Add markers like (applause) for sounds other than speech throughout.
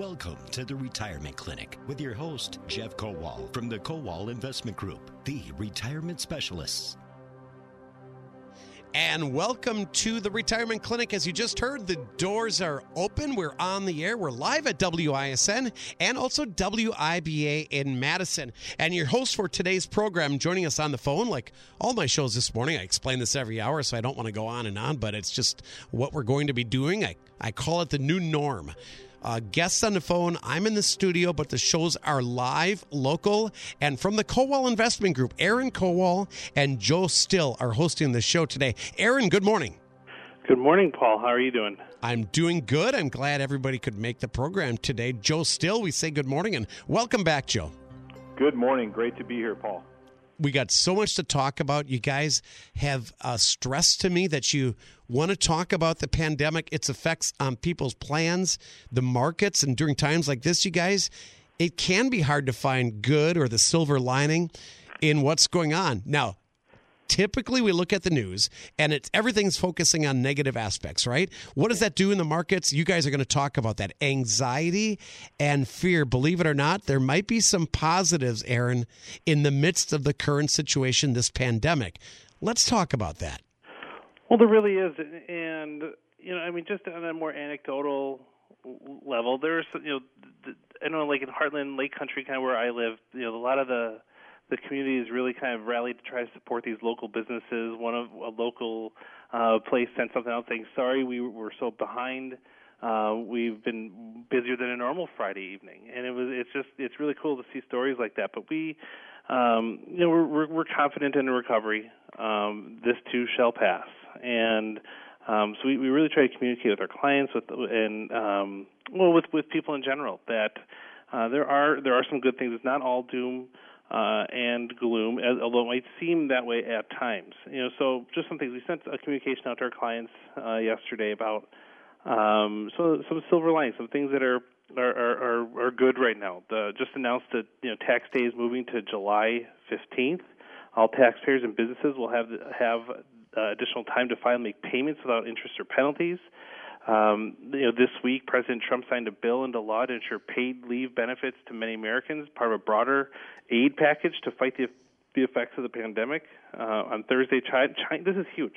Welcome to the Retirement Clinic with your host, Jeff Kowal from the Kowal Investment Group, the retirement specialists. And welcome to the Retirement Clinic. As you just heard, the doors are open. We're on the air. We're live at WISN and also WIBA in Madison. And your host for today's program, joining us on the phone, like all my shows this morning, I explain this every hour, so I don't want to go on and on, but it's just what we're going to be doing. I, I call it the new norm. Uh, guests on the phone. I'm in the studio, but the shows are live, local, and from the Kowal Investment Group. Aaron Kowal and Joe Still are hosting the show today. Aaron, good morning. Good morning, Paul. How are you doing? I'm doing good. I'm glad everybody could make the program today. Joe Still, we say good morning and welcome back, Joe. Good morning. Great to be here, Paul we got so much to talk about. You guys have uh, stressed to me that you want to talk about the pandemic, its effects on people's plans, the markets, and during times like this, you guys, it can be hard to find good or the silver lining in what's going on. Now, typically we look at the news and it's everything's focusing on negative aspects, right? What does that do in the markets? You guys are going to talk about that anxiety and fear. Believe it or not, there might be some positives, Aaron, in the midst of the current situation, this pandemic. Let's talk about that. Well, there really is, and you know, I mean, just on a more anecdotal level, there's you know, I know, like in Hartland Lake Country, kind of where I live, you know, a lot of the the community has really kind of rallied to try to support these local businesses. One of a local uh, place sent something out saying, "Sorry, we were so behind. Uh, we've been busier than a normal Friday evening." And it was it's just it's really cool to see stories like that. But we, um, you know, we're, we're, we're confident in the recovery. Um, this too shall pass, and um, so we, we really try to communicate with our clients with and um, well with with people in general that uh, there are there are some good things. It's not all doom uh, and gloom, as, although it might seem that way at times. You know, so just some things. We sent a communication out to our clients uh, yesterday about um, so some silver linings, some things that are are, are, are good right now. The, just announced that you know tax day is moving to July 15th. All taxpayers and businesses will have have uh, additional time to file and make payments without interest or penalties. Um, you know, this week, President Trump signed a bill into law to ensure paid leave benefits to many Americans, part of a broader aid package to fight the, the effects of the pandemic. Uh, on Thursday, China, China, this is huge.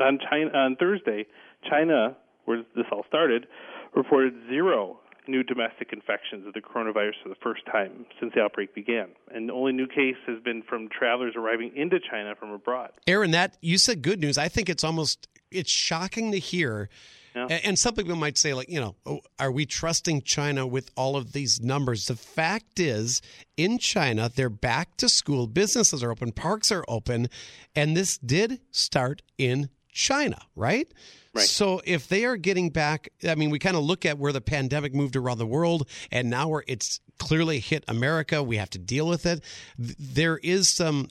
On, China, on Thursday, China, where this all started, reported zero new domestic infections of the coronavirus for the first time since the outbreak began. And the only new case has been from travelers arriving into China from abroad. Aaron, that you said good news. I think it's almost it's shocking to hear yeah. And some people might say, like, you know, oh, are we trusting China with all of these numbers? The fact is, in China, they're back to school, businesses are open, parks are open, and this did start in China, right? Right. So if they are getting back, I mean, we kind of look at where the pandemic moved around the world, and now where it's clearly hit America, we have to deal with it. There is some.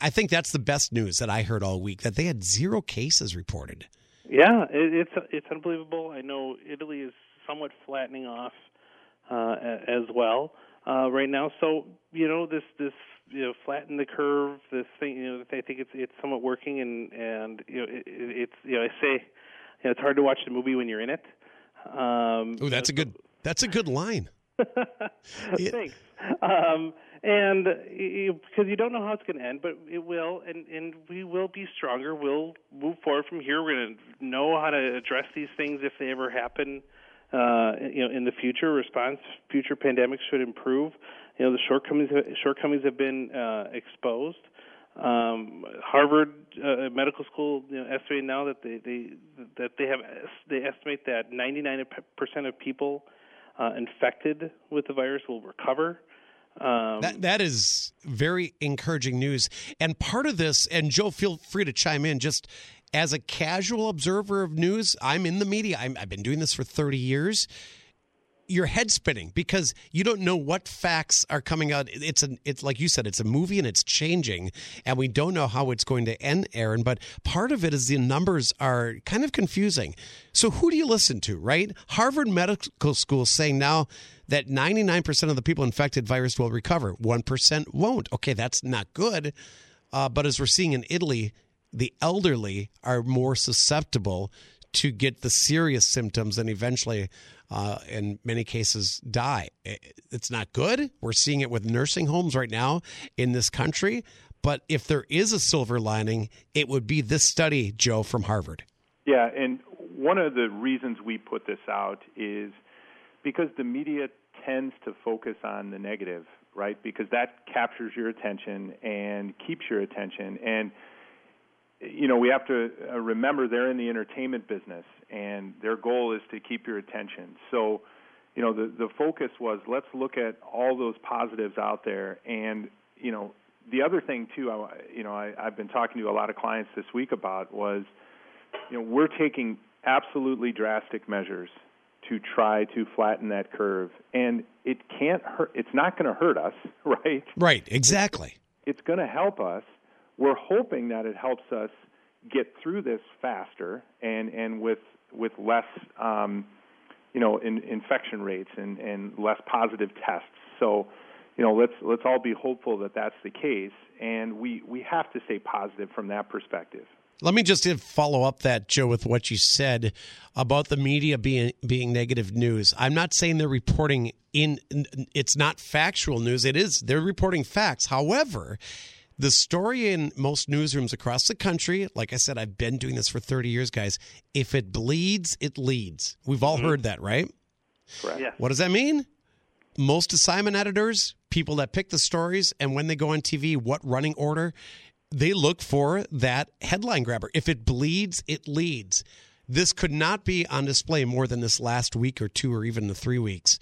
I think that's the best news that I heard all week that they had zero cases reported. Yeah, it, it's it's unbelievable. I know Italy is somewhat flattening off uh, as well uh, right now. So you know this this you know flatten the curve. This thing you know I think it's it's somewhat working and and you know it, it's you know I say you know, it's hard to watch the movie when you're in it. Um, oh, that's a good that's a good line. (laughs) Thanks. Um, and because you don't know how it's going to end, but it will, and and we will be stronger. We'll move forward from here. We're going to know how to address these things if they ever happen. Uh, you know, in the future, response future pandemics should improve. You know, the shortcomings shortcomings have been uh, exposed. Um, Harvard uh, Medical School you know, estimating now that they, they that they have they estimate that 99% of people uh, infected with the virus will recover. Um, that that is very encouraging news. And part of this, and Joe, feel free to chime in. Just as a casual observer of news, I'm in the media. i have been doing this for 30 years. Your head spinning because you don't know what facts are coming out. It's an it's like you said, it's a movie and it's changing, and we don't know how it's going to end, Aaron. But part of it is the numbers are kind of confusing. So who do you listen to, right? Harvard Medical School saying now that 99% of the people infected virus will recover, 1% won't. Okay, that's not good. Uh, but as we're seeing in Italy, the elderly are more susceptible to get the serious symptoms and eventually, uh, in many cases, die. It's not good. We're seeing it with nursing homes right now in this country. But if there is a silver lining, it would be this study, Joe, from Harvard. Yeah, and one of the reasons we put this out is because the media tends to focus on the negative, right? Because that captures your attention and keeps your attention. And, you know, we have to uh, remember they're in the entertainment business and their goal is to keep your attention. So, you know, the, the focus was let's look at all those positives out there. And, you know, the other thing, too, I, you know, I, I've been talking to a lot of clients this week about was, you know, we're taking absolutely drastic measures to try to flatten that curve and it can't hurt it's not going to hurt us (laughs) right right exactly it's, it's going to help us we're hoping that it helps us get through this faster and and with with less um, you know in, infection rates and and less positive tests so you know let's let's all be hopeful that that's the case and we we have to stay positive from that perspective let me just follow up that, Joe, with what you said about the media being being negative news. I'm not saying they're reporting in it's not factual news. It is they're reporting facts. However, the story in most newsrooms across the country, like I said, I've been doing this for 30 years, guys. If it bleeds, it leads. We've all mm-hmm. heard that, right? Right. Yeah. What does that mean? Most assignment editors, people that pick the stories, and when they go on TV, what running order they look for that headline grabber. If it bleeds, it leads. This could not be on display more than this last week or two or even the three weeks.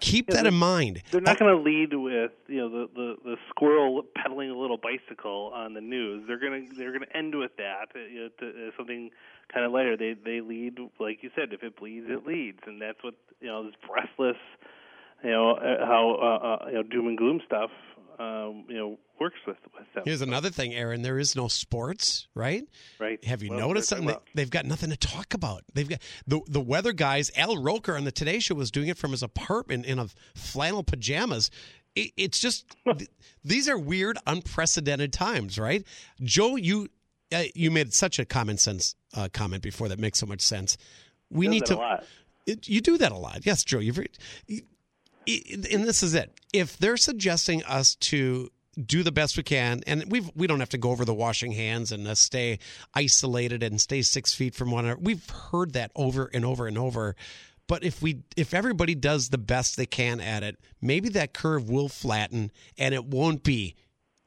Keep yeah, that in mind. They're not going to lead with you know the, the the squirrel pedaling a little bicycle on the news. They're going to they're going to end with that you know, to, uh, something kind of lighter. They they lead like you said. If it bleeds, it leads, and that's what you know this breathless you know uh, how uh, uh, you know doom and gloom stuff um, you know works with with them. Here's another thing, Aaron. There is no sports, right? Right. Have you well, noticed something? They, have got nothing to talk about. They've got the the weather guys. Al Roker on the Today Show was doing it from his apartment in a flannel pajamas. It, it's just (laughs) these are weird, unprecedented times, right? Joe, you uh, you made such a common sense uh, comment before that makes so much sense. We need to. It, you do that a lot, yes, Joe. You've, you, and this is it. If they're suggesting us to do the best we can, and we we don't have to go over the washing hands and uh, stay isolated and stay six feet from one another. We've heard that over and over and over. But if we if everybody does the best they can at it, maybe that curve will flatten and it won't be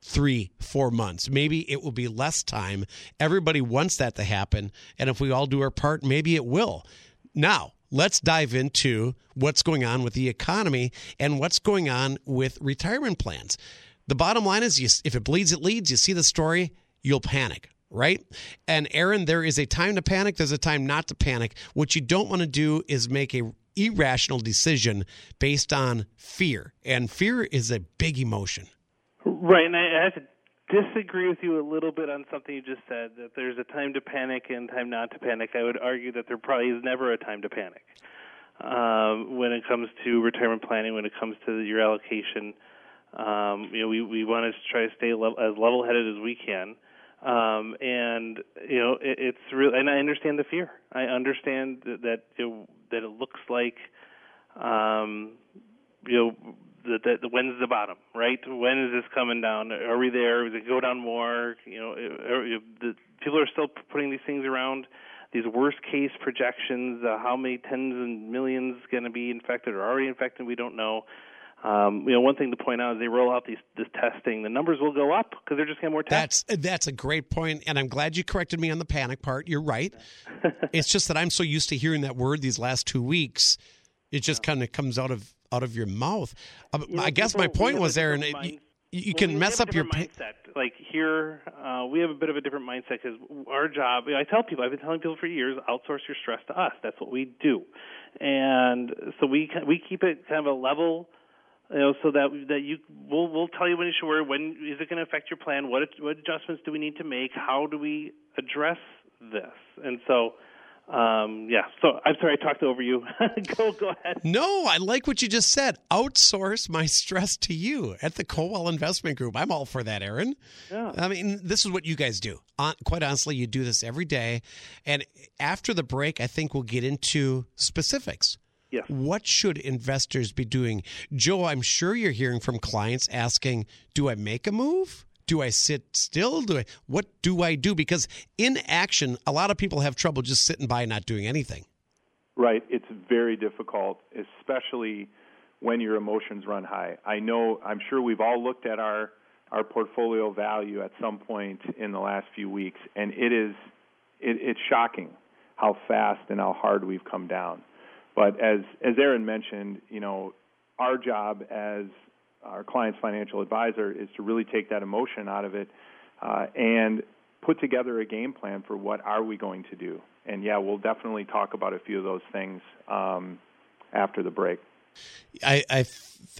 three, four months. Maybe it will be less time. Everybody wants that to happen. And if we all do our part, maybe it will. Now, let's dive into what's going on with the economy and what's going on with retirement plans. The bottom line is you, if it bleeds, it leads. You see the story, you'll panic, right? And Aaron, there is a time to panic, there's a time not to panic. What you don't want to do is make a irrational decision based on fear. And fear is a big emotion. Right, and I have to disagree with you a little bit on something you just said that there's a time to panic and time not to panic. I would argue that there probably is never a time to panic um, when it comes to retirement planning, when it comes to your allocation. Um, you know, we we want to try to stay level, as level-headed as we can. Um, and you know, it, it's real. And I understand the fear. I understand that that it, that it looks like, um, you know, the, the, the when's the bottom, right? When is this coming down? Are we there? Does it go down more? You know, are, the people are still putting these things around. These worst case projections, uh, how many tens and millions going to be infected or already infected, we don't know. Um, you know, one thing to point out is they roll out these this testing, the numbers will go up because they're just getting more tests. That's that's a great point, and I'm glad you corrected me on the panic part. You're right. (laughs) it's just that I'm so used to hearing that word these last two weeks. It just kind of comes out of out of your mouth. Uh, you know, I guess my point was, Aaron, you, you can mess up your mindset. Like here, uh, we have a bit of a different mindset because our job. I tell people, I've been telling people for years, outsource your stress to us. That's what we do, and so we we keep it kind of a level. You know, so that that you we'll we'll tell you when you should worry. When is it going to affect your plan? What what adjustments do we need to make? How do we address this? And so um, yeah. So I'm sorry I talked over you. (laughs) go go ahead. No, I like what you just said. Outsource my stress to you at the Kowal Investment Group. I'm all for that, Aaron. Yeah. I mean, this is what you guys do. Quite honestly, you do this every day. And after the break, I think we'll get into specifics. Yes. What should investors be doing? Joe, I'm sure you're hearing from clients asking, do I make a move? Do I sit still? Do I what do I do? Because in action, a lot of people have trouble just sitting by and not doing anything. Right. It's very difficult, especially when your emotions run high. I know I'm sure we've all looked at our our portfolio value at some point in the last few weeks and it is it, it's shocking how fast and how hard we've come down. But as as Aaron mentioned, you know, our job as our client's financial advisor is to really take that emotion out of it uh, and put together a game plan for what are we going to do. And yeah, we'll definitely talk about a few of those things um, after the break. I, I,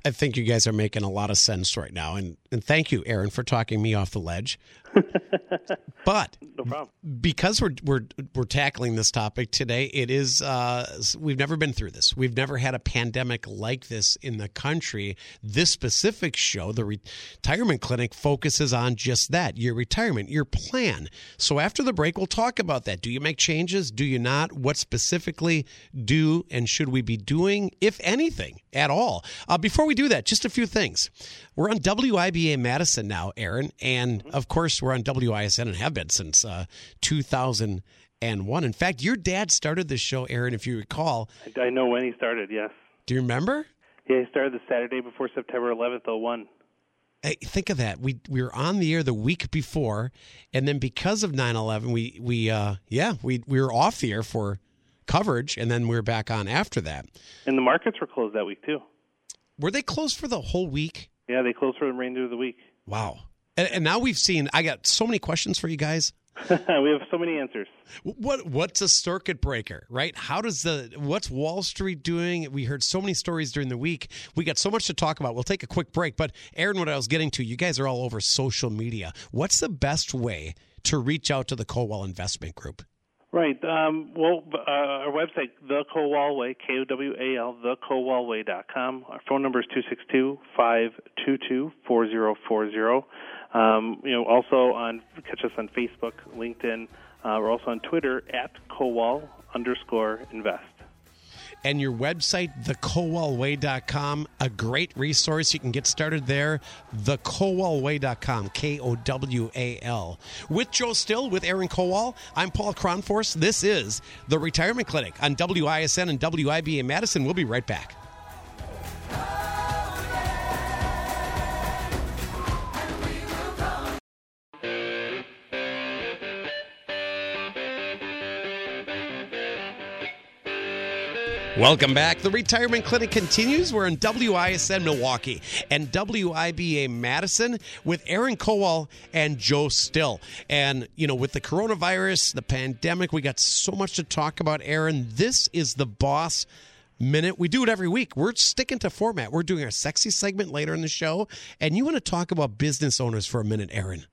I think you guys are making a lot of sense right now, and and thank you, Aaron, for talking me off the ledge. (laughs) but no problem. because we're we're we're tackling this topic today, it is uh, we've never been through this. We've never had a pandemic like this in the country. This specific show, the retirement clinic, focuses on just that: your retirement, your plan. So after the break, we'll talk about that. Do you make changes? Do you not? What specifically do and should we be doing, if anything at all? Uh, before we do that, just a few things. We're on WIBA Madison now, Aaron, and of course we're on WISN and have been since uh, 2001. In fact, your dad started this show, Aaron, if you recall. I know when he started. Yes. Do you remember? Yeah, he started the Saturday before September 11th, 01. Hey, think of that. We we were on the air the week before, and then because of 9/11, we we uh, yeah we we were off the air for coverage, and then we were back on after that. And the markets were closed that week too. Were they closed for the whole week? Yeah, they closed for the remainder of the week. Wow. And, and now we've seen. I got so many questions for you guys. (laughs) we have so many answers. What what's a circuit breaker, right? How does the what's Wall Street doing? We heard so many stories during the week. We got so much to talk about. We'll take a quick break, but Aaron, what I was getting to, you guys are all over social media. What's the best way to reach out to the Kowal Investment Group? Right. Um, well, uh, our website, The Kowal Way, K O W A L, thekowalway.com. Our phone number is 262 522 4040. Um, you know, also on catch us on Facebook, LinkedIn. Uh, we're also on Twitter at Kowal underscore invest and your website, thekowalway.com, a great resource. You can get started there, thekowalway.com, K O W A L. With Joe Still, with Aaron Kowal, I'm Paul Kronforce. This is the Retirement Clinic on WISN and WIBA Madison. We'll be right back. Welcome back. The Retirement Clinic continues. We're in WISN Milwaukee and WIBA Madison with Aaron Kowal and Joe Still. And, you know, with the coronavirus, the pandemic, we got so much to talk about, Aaron. This is the boss minute. We do it every week. We're sticking to format. We're doing our sexy segment later in the show. And you want to talk about business owners for a minute, Aaron.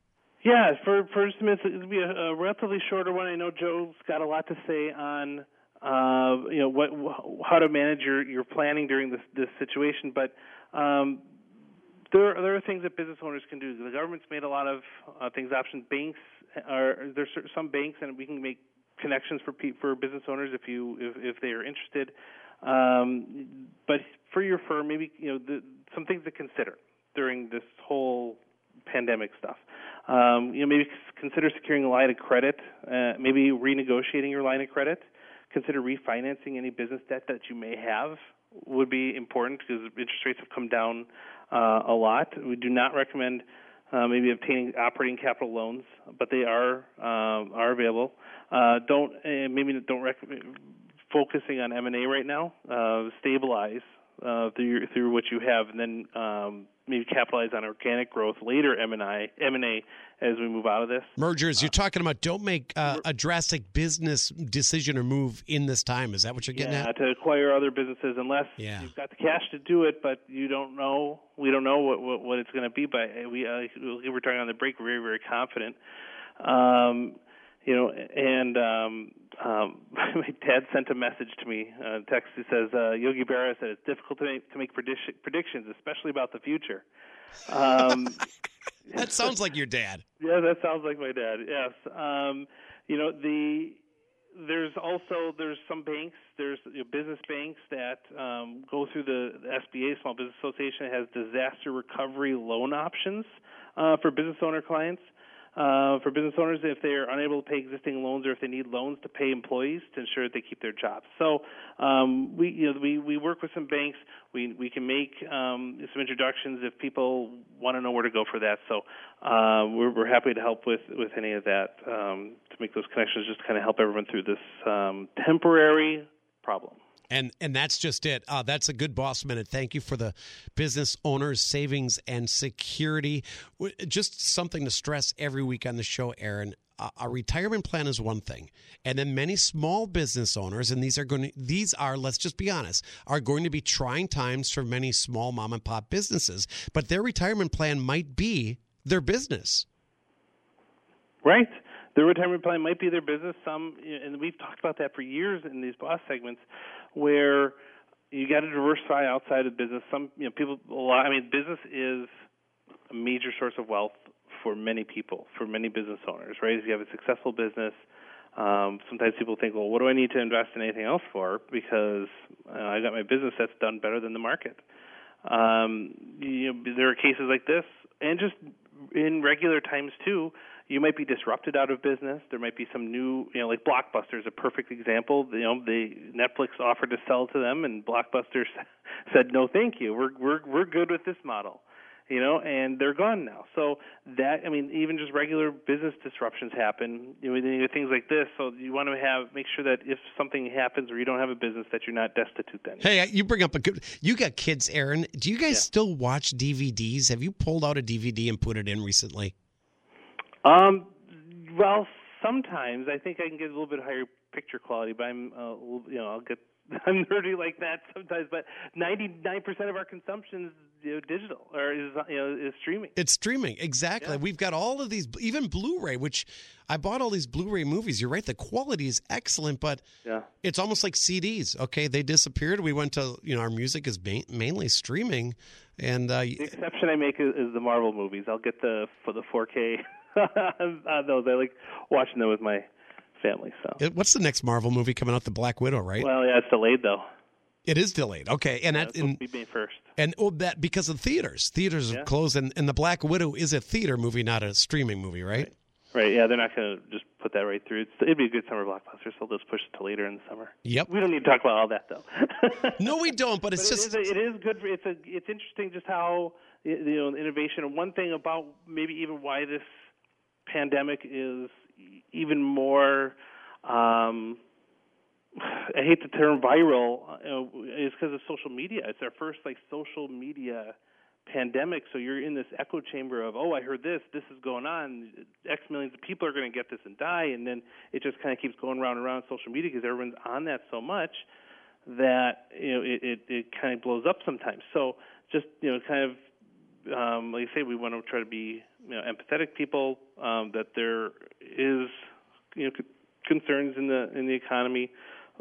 Yeah, for, for just a minute, it'll be a, a relatively shorter one. I know Joe's got a lot to say on uh, you know what how to manage your your planning during this this situation. But um, there are, there are things that business owners can do. The government's made a lot of uh, things option. Banks are there's some banks, and we can make connections for for business owners if you if, if they are interested. Um, but for your firm, maybe you know the, some things to consider during this whole pandemic stuff. Um, you know, maybe consider securing a line of credit, uh, maybe renegotiating your line of credit consider refinancing any business debt that you may have would be important because interest rates have come down uh, a lot. We do not recommend uh, maybe obtaining operating capital loans, but they are um, are available. Uh, don't uh, maybe don't recommend focusing on M and A right now. Uh, stabilize uh, through through what you have, and then um, maybe capitalize on organic growth later M and I M and A as we move out of this. Mergers. You're talking about don't make uh, a drastic business decision or move in this time. Is that what you're getting yeah, at? to acquire other businesses unless Yeah. you've got the cash to do it, but you don't know. We don't know what what, what it's going to be. But we uh, we were talking on the break. We're very very confident. Um, you know, and um, um, (laughs) my dad sent a message to me, a text that says uh, Yogi Berra said it's difficult to make, to make prediction, predictions, especially about the future. Um, (laughs) that (laughs) sounds like your dad. Yeah, that sounds like my dad. Yes, um, you know the there's also there's some banks there's you know, business banks that um, go through the, the SBA Small Business Association has disaster recovery loan options uh, for business owner clients uh, for business owners if they are unable to pay existing loans or if they need loans to pay employees to ensure that they keep their jobs. So um, we you know we, we work with some banks. We we can make um, some introductions if people want to know where to go for that. So uh, we're we're happy to help with with any of that um, to make those connections. Just to kind of help everyone through this um, temporary problem. And and that's just it. Uh, that's a good boss minute. Thank you for the business owners savings and security. Just something to stress every week on the show, Aaron. A retirement plan is one thing, and then many small business owners, and these are going to these are let's just be honest, are going to be trying times for many small mom and pop businesses. But their retirement plan might be their business. Right. Their retirement plan might be their business. Some, and we've talked about that for years in these boss segments where you got to diversify outside of business. Some you know people a lot. I mean, business is a major source of wealth for many people, for many business owners. Right? If you have a successful business, um, sometimes people think, well, what do I need to invest in anything else for? Because uh, I got my business that's done better than the market. Um, you know, there are cases like this, and just in regular times too you might be disrupted out of business. There might be some new, you know, like Blockbuster is a perfect example. You know, the Netflix offered to sell to them, and Blockbuster (laughs) said no, thank you. We're we're we're good with this model, you know, and they're gone now. So that I mean, even just regular business disruptions happen. You know, things like this. So you want to have make sure that if something happens or you don't have a business, that you're not destitute. Then. Hey, you bring up a good. You got kids, Aaron. Do you guys yeah. still watch DVDs? Have you pulled out a DVD and put it in recently? Um, well, sometimes I think I can get a little bit higher picture quality, but I'm, uh, you know, I'll get (laughs) I'm nerdy like that sometimes, but 99% of our consumption is you know, digital or is you know is streaming. It's streaming exactly. Yeah. We've got all of these, even Blu-ray, which I bought all these Blu-ray movies. You're right, the quality is excellent, but yeah. it's almost like CDs. Okay, they disappeared. We went to you know our music is mainly streaming, and uh, the exception I make is, is the Marvel movies. I'll get the for the 4K uh, (laughs) those. (laughs) I like watching them with my family. So, what's the next Marvel movie coming out? The Black Widow, right? Well, yeah, it's delayed though. It is delayed. Okay, and yeah, that in, be May first. And oh, that because of theaters. Theaters yeah. are closed, and, and the Black Widow is a theater movie, not a streaming movie, right? Right. right. Yeah, they're not going to just put that right through. It's, it'd be a good summer blockbuster, so they'll just push it to later in the summer. Yep. We don't need to talk about all that though. (laughs) no, we don't. But it's but just it is, a, it is good. For, it's a it's interesting just how you know innovation. And one thing about maybe even why this pandemic is even more. Um, I hate the term viral. Uh, is because of social media. It's our first like social media pandemic. So you're in this echo chamber of, oh, I heard this. This is going on. X millions of people are going to get this and die, and then it just kind of keeps going around and around social media because everyone's on that so much that you know it, it it kind of blows up sometimes. So just you know, kind of um, like I say, we want to try to be you know, empathetic people. Um, that there is you know concerns in the in the economy,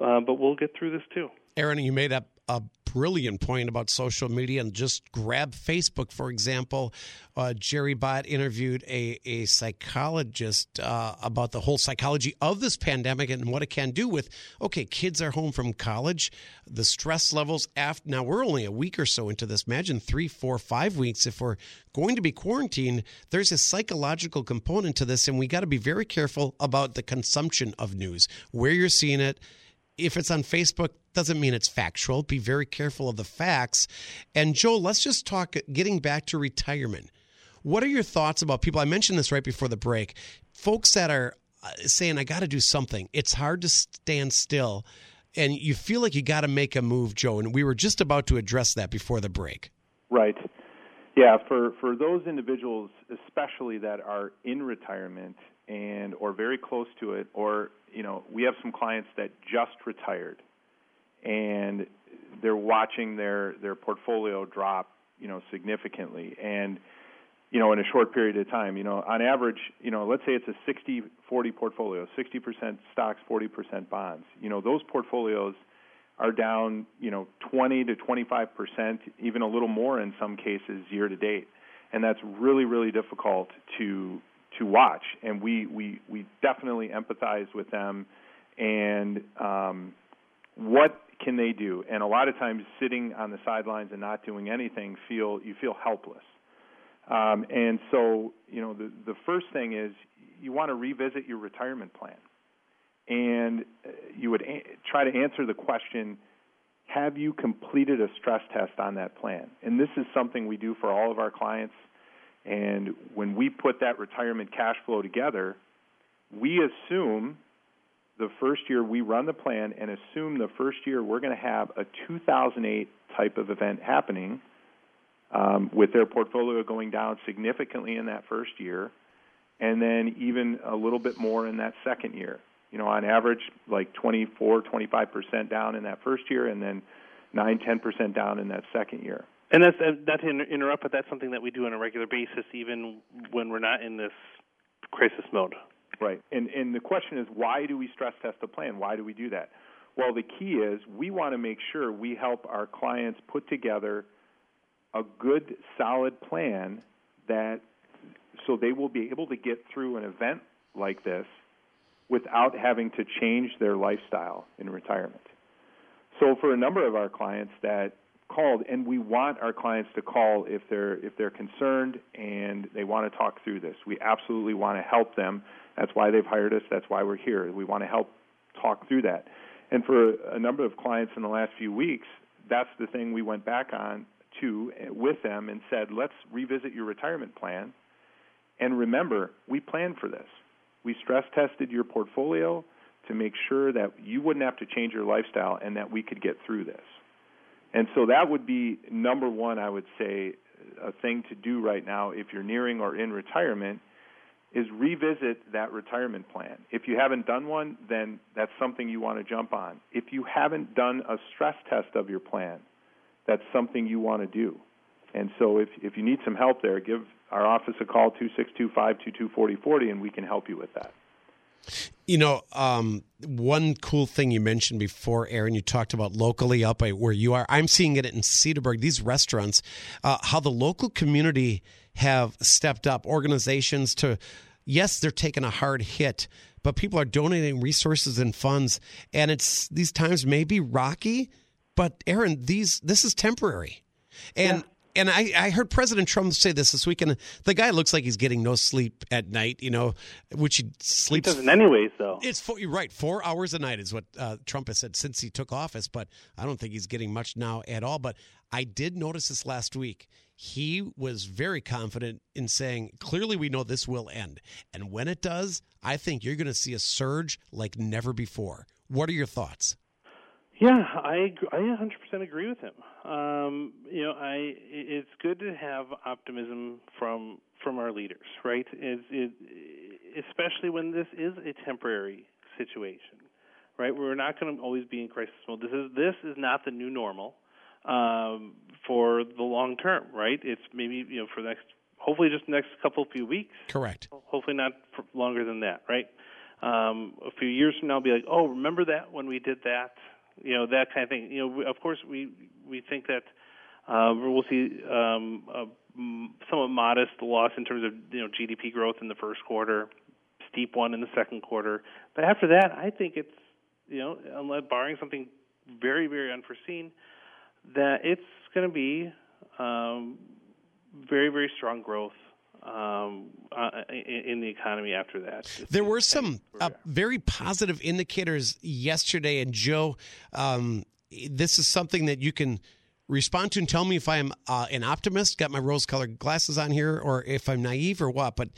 uh, but we'll get through this too. Aaron, you made up a brilliant point about social media and just grab Facebook, for example. Uh, Jerry Bott interviewed a, a psychologist uh, about the whole psychology of this pandemic and what it can do with, okay, kids are home from college, the stress levels after, now we're only a week or so into this. Imagine three, four, five weeks. If we're going to be quarantined, there's a psychological component to this, and we got to be very careful about the consumption of news, where you're seeing it if it's on Facebook, doesn't mean it's factual. Be very careful of the facts. And Joel, let's just talk getting back to retirement. What are your thoughts about people? I mentioned this right before the break. Folks that are uh, saying, I got to do something. It's hard to stand still. And you feel like you got to make a move, Joe. And we were just about to address that before the break. Right. Yeah, for, for those individuals, especially that are in retirement and or very close to it, or you know, we have some clients that just retired and they're watching their their portfolio drop, you know, significantly. And you know, in a short period of time. You know, on average, you know, let's say it's a 60-40 portfolio, 60% stocks, 40% bonds. You know, those portfolios are down, you know, 20 to 25 percent, even a little more in some cases year to date, and that's really, really difficult to to watch. And we we we definitely empathize with them. And um, what can they do? And a lot of times, sitting on the sidelines and not doing anything, feel you feel helpless. Um, and so, you know, the the first thing is you want to revisit your retirement plan, and uh, you would a- try to answer the question: Have you completed a stress test on that plan? And this is something we do for all of our clients. And when we put that retirement cash flow together, we assume the first year we run the plan and assume the first year we're going to have a 2008 type of event happening um, with their portfolio going down significantly in that first year, and then even a little bit more in that second year. You know, on average, like 24, 25 percent down in that first year, and then 9, 10 percent down in that second year. And that's not to interrupt, but that's something that we do on a regular basis, even when we're not in this crisis mode. Right. And and the question is, why do we stress test the plan? Why do we do that? Well, the key is we want to make sure we help our clients put together a good, solid plan that so they will be able to get through an event like this without having to change their lifestyle in retirement. So for a number of our clients that called and we want our clients to call if they're if they're concerned and they want to talk through this. We absolutely want to help them. That's why they've hired us. That's why we're here. We want to help talk through that. And for a number of clients in the last few weeks, that's the thing we went back on to eh, with them and said, let's revisit your retirement plan. And remember, we planned for this. We stress tested your portfolio to make sure that you wouldn't have to change your lifestyle and that we could get through this. And so that would be number one, I would say, a thing to do right now if you're nearing or in retirement is revisit that retirement plan. If you haven't done one, then that's something you want to jump on. If you haven't done a stress test of your plan, that's something you want to do. And so if if you need some help there, give our office a call 262-522-4040 and we can help you with that. You know, um, one cool thing you mentioned before, Aaron, you talked about locally up where you are. I'm seeing it in Cedarburg, these restaurants, uh, how the local community have stepped up, organizations to, yes, they're taking a hard hit, but people are donating resources and funds. And it's these times may be rocky, but Aaron, these this is temporary. And yeah and I, I heard President Trump say this this weekend. The guy looks like he's getting no sleep at night, you know, which he sleeps. He doesn't, anyways, though. It's four, you're right. Four hours a night is what uh, Trump has said since he took office, but I don't think he's getting much now at all. But I did notice this last week. He was very confident in saying, clearly, we know this will end. And when it does, I think you're going to see a surge like never before. What are your thoughts? Yeah, I I 100% agree with him. Um, you know, I it's good to have optimism from from our leaders, right? It's, it, especially when this is a temporary situation, right? We're not going to always be in crisis mode. This is this is not the new normal um, for the long term, right? It's maybe you know for the next, hopefully just the next couple few weeks. Correct. Hopefully not for longer than that, right? Um, a few years from now, I'll be like, oh, remember that when we did that? You know that kind of thing. You know, of course, we we think that uh, we'll see um, a somewhat modest loss in terms of you know GDP growth in the first quarter, steep one in the second quarter. But after that, I think it's you know, unless barring something very very unforeseen, that it's going to be um, very very strong growth um, uh, in the economy after that. There were some uh, very positive indicators yesterday, and Joe, um, this is something that you can respond to and tell me if I'm uh, an optimist, got my rose-colored glasses on here, or if I'm naive or what. But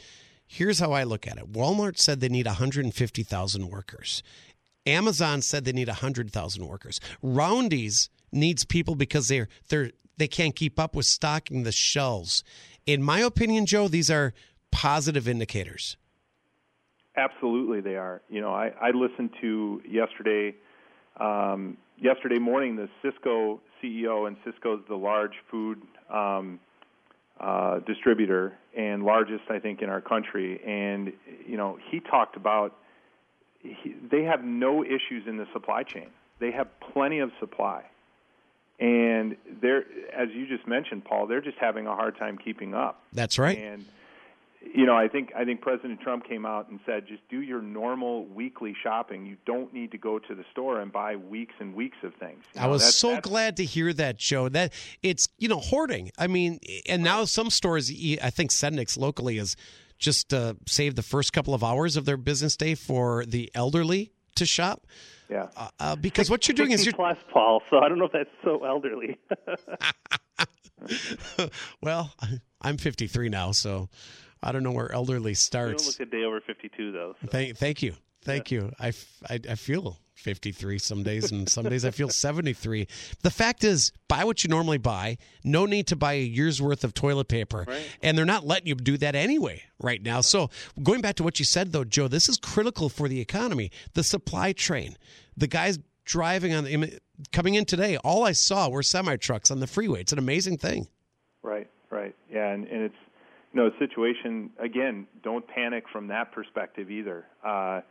here's how I look at it: Walmart said they need 150,000 workers. Amazon said they need 100,000 workers. Roundy's needs people because they're they're they can't keep up with stocking the shelves in my opinion, Joe, these are positive indicators. Absolutely, they are. You know, I, I listened to yesterday, um, yesterday morning, the Sysco CEO, and Sysco's the large food um, uh, distributor and largest, I think, in our country. And you know, he talked about he, they have no issues in the supply chain. They have plenty of supply, and they're, as you just mentioned, Paul, they're just having a hard time keeping up. That's right. And you know, I think I think President Trump came out and said, just do your normal weekly shopping. You don't need to go to the store and buy weeks and weeks of things. You I know, was that's- so that's- glad to hear that, Joe. That it's you know hoarding. I mean, and now some stores, I think Sendik's locally has just uh, saved the first couple of hours of their business day for the elderly to shop. Yeah. Uh, uh, because what you're doing is you're plus, Paul. So I don't know if that's so elderly. (laughs) (laughs) well, I'm 53 now, so I don't know where elderly you don't starts. look a day over 52, though. So. Thank, thank you, thank you. I I feel 53 some days, and some days I feel (laughs) 73. The fact is, buy what you normally buy. No need to buy a year's worth of toilet paper, Right. and they're not letting you do that anyway right now. So, going back to what you said, though, Joe, this is critical for the economy. The supply train, the guys driving on the coming in today. All I saw were semi trucks on the freeway. It's an amazing thing. Right, right. Yeah, and, and it's you know situation again. Don't panic from that perspective either. Uh,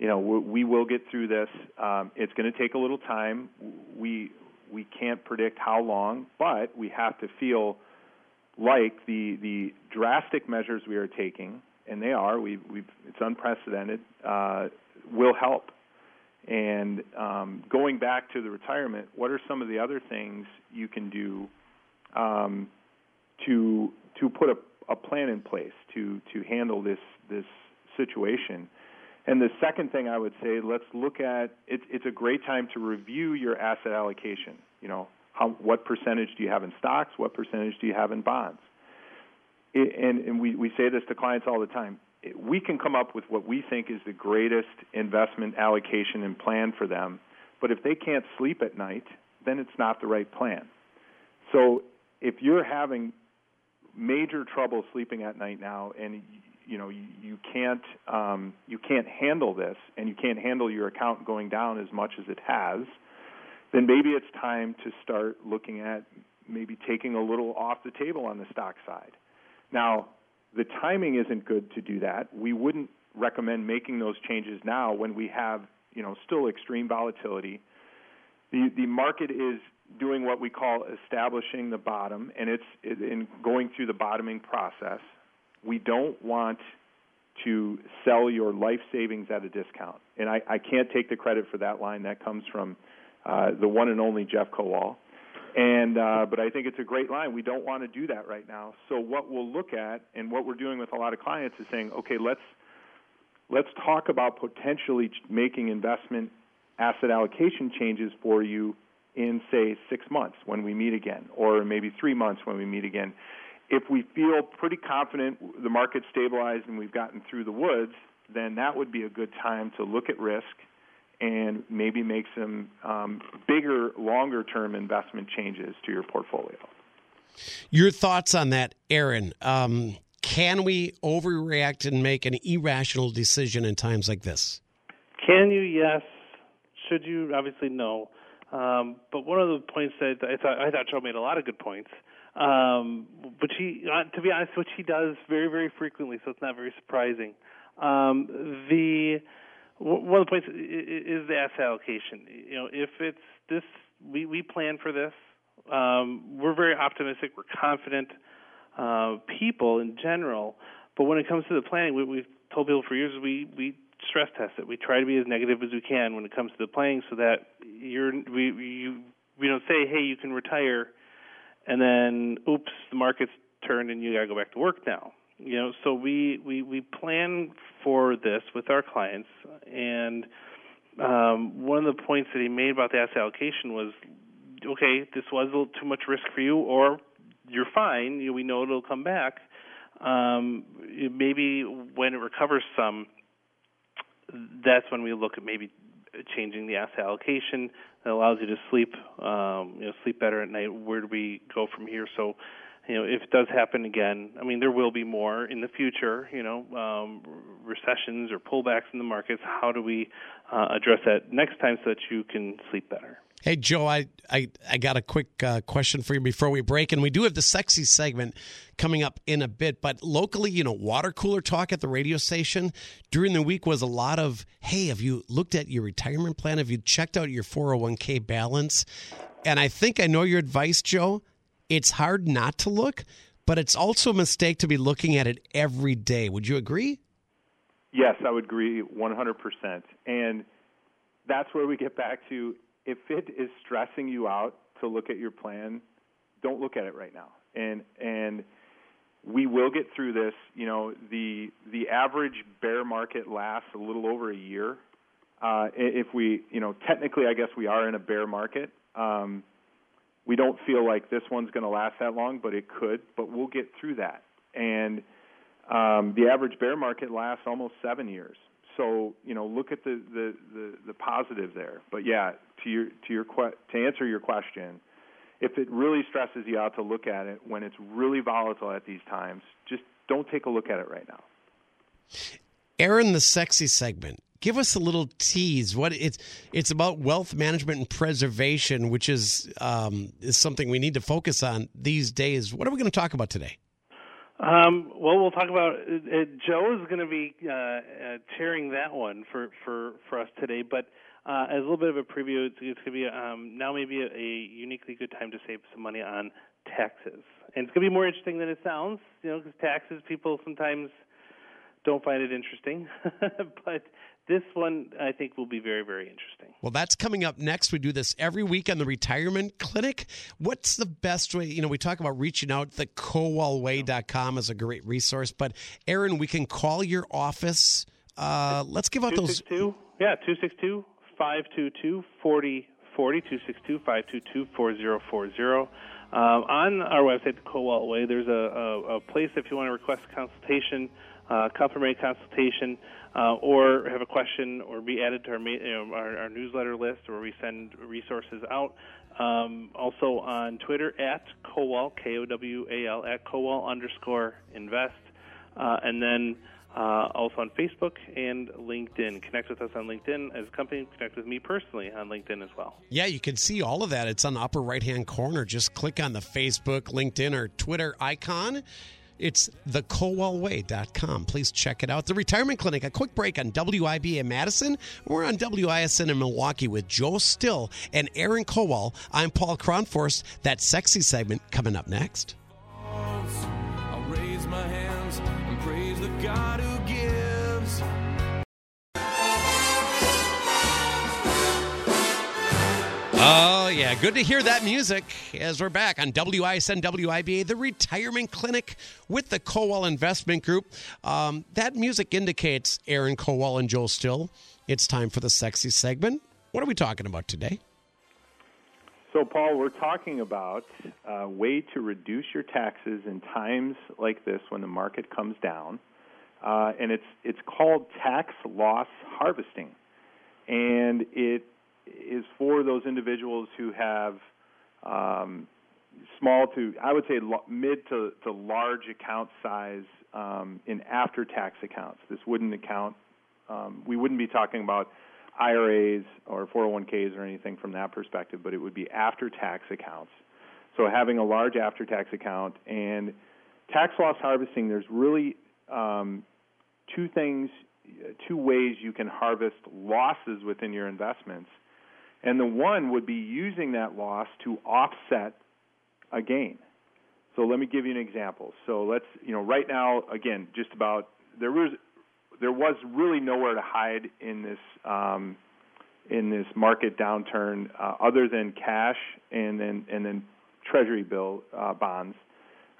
you know, we, will get through this. Um, it's going to take a little time. We we can't predict how long, but we have to feel like the the drastic measures we are taking, and they are. We we it's unprecedented. Uh, will help. And um, going back to the retirement, what are some of the other things you can do um, to to put a, a plan in place to to handle this this situation? And the second thing I would say, let's look at it, it's a great time to review your asset allocation. You know, how, what percentage do you have in stocks? What percentage do you have in bonds? It, and and we, we say this to clients all the time. It- We can come up with what we think is the greatest investment allocation and plan for them, but if they can't sleep at night, then it's not the right plan. So if you're having major trouble sleeping at night now, and you know you, you can't um, you can't handle this, and you can't handle your account going down as much as it has, then maybe it's time to start looking at maybe taking a little off the table on the stock side. Now, the timing isn't good to do that. We wouldn't recommend making those changes now when we have, you know, still extreme volatility. The the market is doing what we call establishing the bottom, and it's in going through the bottoming process. We don't want to sell your life savings at a discount, and I, I can't take the credit for that line. That comes from uh, the one and only Jeff Kowal. And uh, but I think it's a great line. We don't want to do that right now. So what we'll look at, and what we're doing with a lot of clients, is saying, okay, let's let's talk about potentially making investment asset allocation changes for you in say six months when we meet again, or maybe three months when we meet again. If we feel pretty confident the market's stabilized and we've gotten through the woods, then that would be a good time to look at risk and maybe make some um, bigger, longer term investment changes to your portfolio. Your thoughts on that, Aaron? Um, can we overreact and make an irrational decision in times like this? Can you? Yes. Should you? Obviously, no. Um, but one of the points that I thought I thought Joe made a lot of good points. Um, but he, uh, to be honest, which he does very, very frequently, so it's not very surprising. Um, the one of the points is the asset allocation. You know, if it's this, we we plan for this. Um, we're very optimistic. We're confident uh, people in general. But when it comes to the planning, we, we've told people for years we we stress test it. We try to be as negative as we can when it comes to the planning, so that you're we- you we don't say, hey, you can retire, and then oops, the market's turned and you got to go back to work now. You know, so we we we plan for this with our clients, and um, one of the points that he made about the asset allocation was, okay, this was a little too much risk for you, or you're fine. You know, we know it'll come back. Um, maybe when it recovers some, that's when we look at maybe changing the asset allocation that allows you to sleep, um, you know, sleep better at night. Where do we go from here? So, you know, if it does happen again, I mean, there will be more in the future. You know, um, recessions or pullbacks in the markets. How do we uh, address that next time so that you can sleep better? Hey, Joe, I, I, I got a quick uh, question for you before we break. And we do have the sexy segment coming up in a bit. But locally, you know, water cooler talk at the radio station during the week was a lot of, hey, have you looked at your retirement plan? Have you checked out your 401k balance? And I think I know your advice, Joe. It's hard not to look, but it's also a mistake to be looking at it every day. Would you agree? Yes, I would agree 100%. And that's where we get back to if it is stressing you out to look at your plan, don't look at it right now. And and we will get through this. You know, the the average bear market lasts a little over a year. Uh, if we, you know, technically, I guess we are in a bear market. Um, we don't feel like this one's going to last that long, but it could. But we'll get through that. And um, the average bear market lasts almost seven years. So you know, look at the the the, the positive there. But yeah, to your to your que- to answer your question, if it really stresses you out to look at it when it's really volatile at these times, just don't take a look at it right now. Aaron, the sexy segment. Give us a little tease. What it's it's about wealth management and preservation, which is um, is something we need to focus on these days. What are we going to talk about today? Um, well, we'll talk about uh, Joe is going to be uh, uh, chairing that one for, for, for us today. But uh, as a little bit of a preview, it's, it's going to be um, now maybe a, a uniquely good time to save some money on taxes, and it's going to be more interesting than it sounds. You know, because taxes people sometimes don't find it interesting, (laughs) but this one I think will be very, very interesting. Well, that's coming up next. We do this every week on the retirement clinic. What's the best way? You know, we talk about reaching out. The kowalway.com is a great resource. But, Aaron, we can call your office. Uh, let's give out those. Yeah, 262 522 4040, 262 522 4040. Um, on our website, the Kowal Way, there's a, a, a place if you want to request a consultation, uh, complimentary consultation uh, or have a question or be added to our, you know, our, our, newsletter list where we send resources out. Um, also on Twitter at Kowal, K O W A L, at Kowal underscore invest. Uh, and then uh, also on Facebook and LinkedIn. Connect with us on LinkedIn as a company. Connect with me personally on LinkedIn as well. Yeah, you can see all of that. It's on the upper right hand corner. Just click on the Facebook, LinkedIn, or Twitter icon it's thekowalway.com. Please check it out. The Retirement Clinic, a quick break on WIBA Madison. We're on WISN in Milwaukee with Joe Still and Aaron Kowal. I'm Paul Kronforst. That sexy segment coming up next. Oh, yeah. Good to hear that music as we're back on WISN WIBA, the retirement clinic with the Kowal Investment Group. Um, that music indicates Aaron Kowal and Joel Still. It's time for the sexy segment. What are we talking about today? So, Paul, we're talking about a way to reduce your taxes in times like this when the market comes down. Uh, and it's, it's called tax loss harvesting. And it is for those individuals who have um, small to, I would say, mid to, to large account size um, in after tax accounts. This wouldn't account, um, we wouldn't be talking about IRAs or 401ks or anything from that perspective, but it would be after tax accounts. So having a large after tax account and tax loss harvesting, there's really um, two things, two ways you can harvest losses within your investments. And the one would be using that loss to offset a gain. So let me give you an example. So let's, you know, right now, again, just about there was there was really nowhere to hide in this um, in this market downturn uh, other than cash and then and then Treasury bill uh, bonds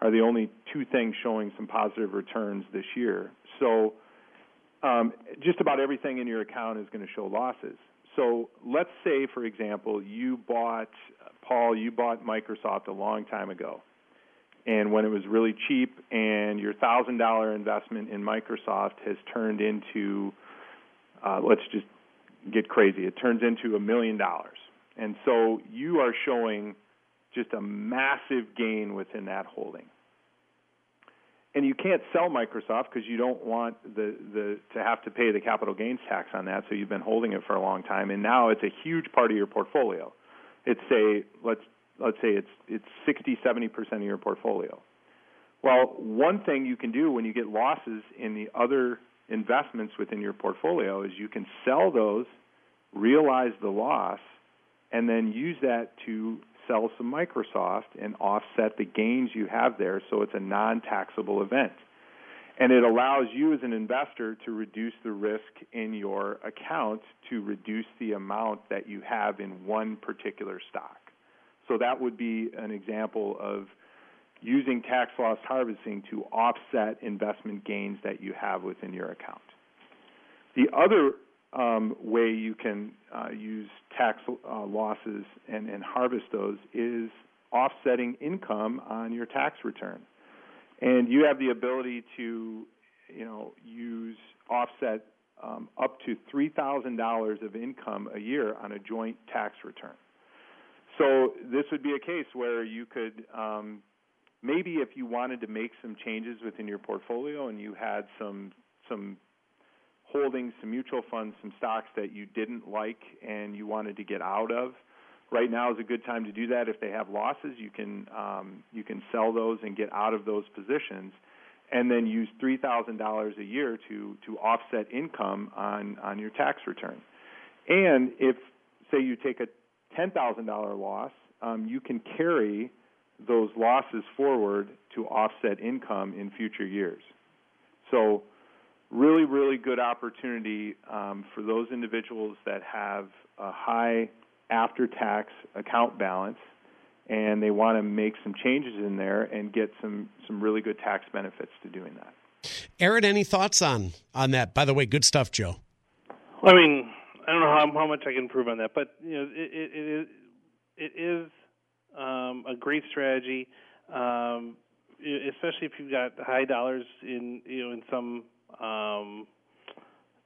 are the only two things showing some positive returns this year. So um, just about everything in your account is going to show losses. So let's say, for example, you bought, Paul, you bought Microsoft a long time ago. And when it was really cheap, and your $1,000 investment in Microsoft has turned into, uh, let's just get crazy, it turns into a million dollars. And so you are showing just a massive gain within that holding and you can't sell Microsoft because you don't want the, the to have to pay the capital gains tax on that. So you've been holding it for a long time, and now it's a huge part of your portfolio. it's say let's let's say it's it's 60 70 percent of your portfolio. Well, one thing you can do when you get losses in the other investments within your portfolio is you can sell those, realize the loss, and then use that to sell some Microsoft and offset the gains you have there so it's a non taxable event. And it allows you as an investor to reduce the risk in your account to reduce the amount that you have in one particular stock. So that would be an example of using tax loss harvesting to offset investment gains that you have within your account. The other um, way you can uh, use tax uh, losses and, and harvest those is offsetting income on your tax return and you have the ability to, you know, use offset um, up to three thousand dollars of income a year on a joint tax return. So this would be a case where you could um, maybe if you wanted to make some changes within your portfolio and you had some some holdings, some mutual funds, some stocks that you didn't like and you wanted to get out of right now is a good time to do that. If they have losses, you can um, you can sell those and get out of those positions, and then use three thousand dollars a year to to offset income on on your tax return. And if say you take a ten thousand dollar loss, um, you can carry those losses forward to offset income in future years. So really, really good opportunity um, for those individuals that have a high after tax account balance and they want to make some changes in there and get some some really good tax benefits to doing that. Aaron, any thoughts on on that? By the way, good stuff, Joe. I mean, I don't know how, how much I can improve on that, but you know, it, it, it is it is um, a great strategy, um, especially if you've got high dollars in you know in some um,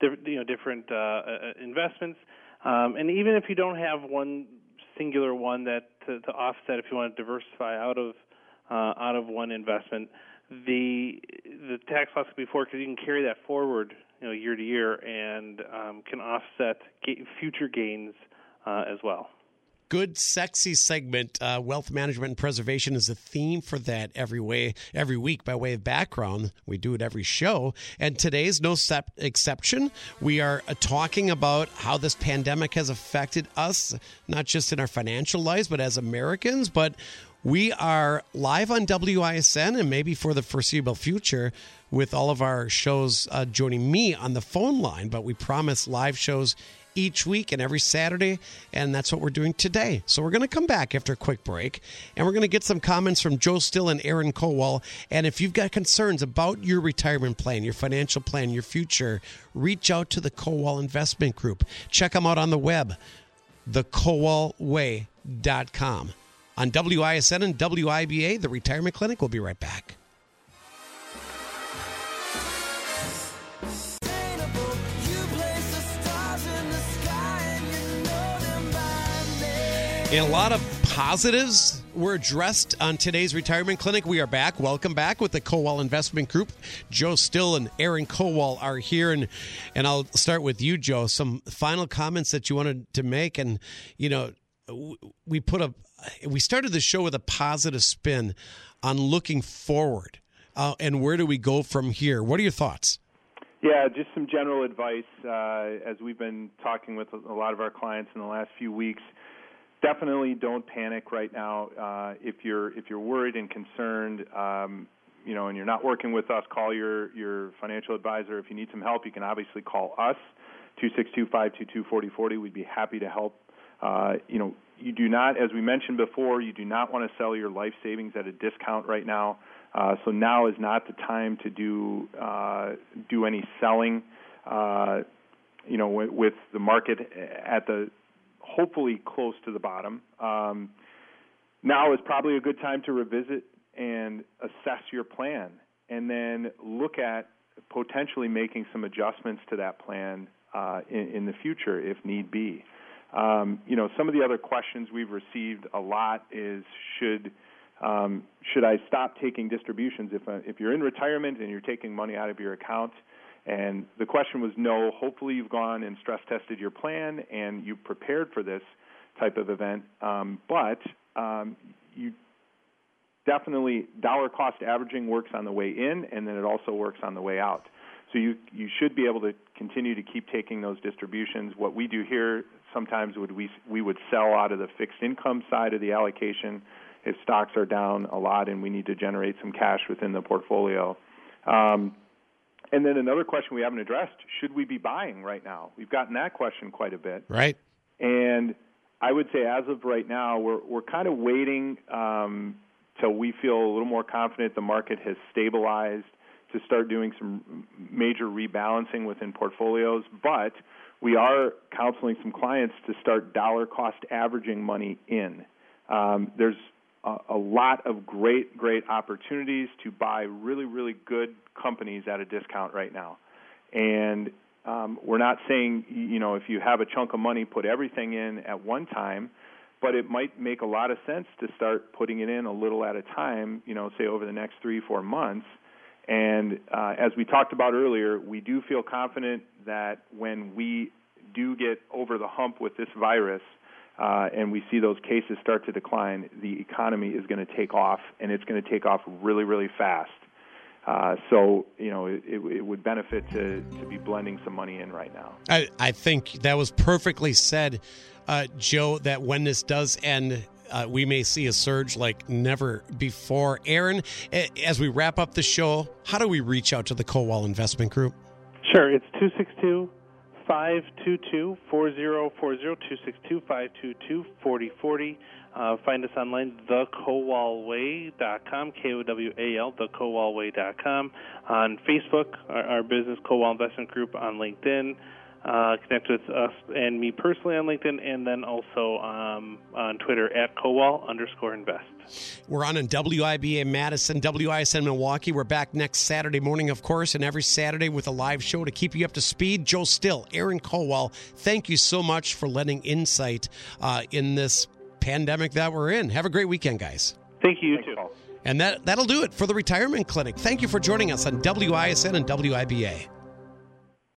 different you know different uh, uh investments. Um, and even if you don't have one singular one that to, to offset, if you want to diversify out of uh, out of one investment, the the tax loss can be forward because you can carry that forward, you know, year to year, and um, can offset ga- future gains uh, as well good, sexy segment. Uh, wealth management and preservation is a theme for that every way, every week by way of background. We do it every show, and today's no exception. We are uh, talking about how this pandemic has affected us, not just in our financial lives, but as Americans. But we are live on WISN and maybe for the foreseeable future with all of our shows uh, joining me on the phone line. But we promise live shows each week and every Saturday, and that's what we're doing today. So we're going to come back after a quick break, and we're going to get some comments from Joe Still and Aaron Kowal. And if you've got concerns about your retirement plan, your financial plan, your future, reach out to the Kowal Investment Group. Check them out on the web, thekowalway.com. On WISN and WIBA, the Retirement Clinic, we'll be right back. And a lot of positives were addressed on today's retirement clinic. We are back. Welcome back with the Kowal Investment Group. Joe Still and Aaron Kowal are here, and and I'll start with you, Joe. Some final comments that you wanted to make, and you know, we put a we started the show with a positive spin on looking forward, uh, and where do we go from here? What are your thoughts? Yeah, just some general advice uh, as we've been talking with a lot of our clients in the last few weeks definitely don't panic right now. Uh, if you're if you're worried and concerned, um, you know, and you're not working with us, call your your financial advisor. If you need some help, you can obviously call us two six two five two two forty forty. We'd be happy to help. Uh, you know, you do not, as we mentioned before, you do not want to sell your life savings at a discount right now. Uh, so now is not the time to do uh, do any selling. Uh, you know, with, with the market at the hopefully close to the bottom. Um, now is probably a good time to revisit and assess your plan, and then look at potentially making some adjustments to that plan uh, in, in, the future if need be. Um, you know, some of the other questions we've received a lot is should um, should I stop taking distributions if uh, if you're in retirement and you're taking money out of your account? And the question was no. Hopefully, you've gone and stress tested your plan and you've prepared for this type of event. Um, but um, you definitely dollar cost averaging works on the way in, and then it also works on the way out. So you you should be able to continue to keep taking those distributions. What we do here sometimes would we we would sell out of the fixed income side of the allocation if stocks are down a lot and we need to generate some cash within the portfolio. Um, and then another question we haven't addressed: Should we be buying right now? We've gotten that question quite a bit. Right. And I would say, as of right now, we're we're kind of waiting um, till we feel a little more confident the market has stabilized to start doing some major rebalancing within portfolios. But we are counseling some clients to start dollar cost averaging money in. Um, there's a, a lot of great, great opportunities to buy really, really good companies at a discount right now. And um, we're not saying, you know, if you have a chunk of money, put everything in at one time, but it might make a lot of sense to start putting it in a little at a time, you know, say over the next three, four months. And uh, as we talked about earlier, we do feel confident that when we do get over the hump with this virus, uh, and we see those cases start to decline, the economy is going to take off, and it's going to take off really, really fast. Uh, so you know it, it, would benefit to, to be blending some money in right now. I, I think that was perfectly said, uh, Joe. That when this does end, uh, we may see a surge like never before. Aaron, as we wrap up the show, how do we reach out to the Kowal Investment Group? Sure, it's two six two 522 4040 262 522 4040. Uh, find us online, thekowalway.com, K O W A L, thekowalway.com. On Facebook, our, our business, Kowal Investment Group, on LinkedIn. Uh, connect with us and me personally on LinkedIn, and then also um, on Twitter at Kowal underscore invest. We're on in WIBA Madison, WISN Milwaukee. We're back next Saturday morning, of course, and every Saturday with a live show to keep you up to speed. Joe Still, Aaron Kowal, thank you so much for lending insight uh, in this pandemic that we're in. Have a great weekend, guys. Thank you, you too. And that, that'll do it for the Retirement Clinic. Thank you for joining us on WISN and WIBA.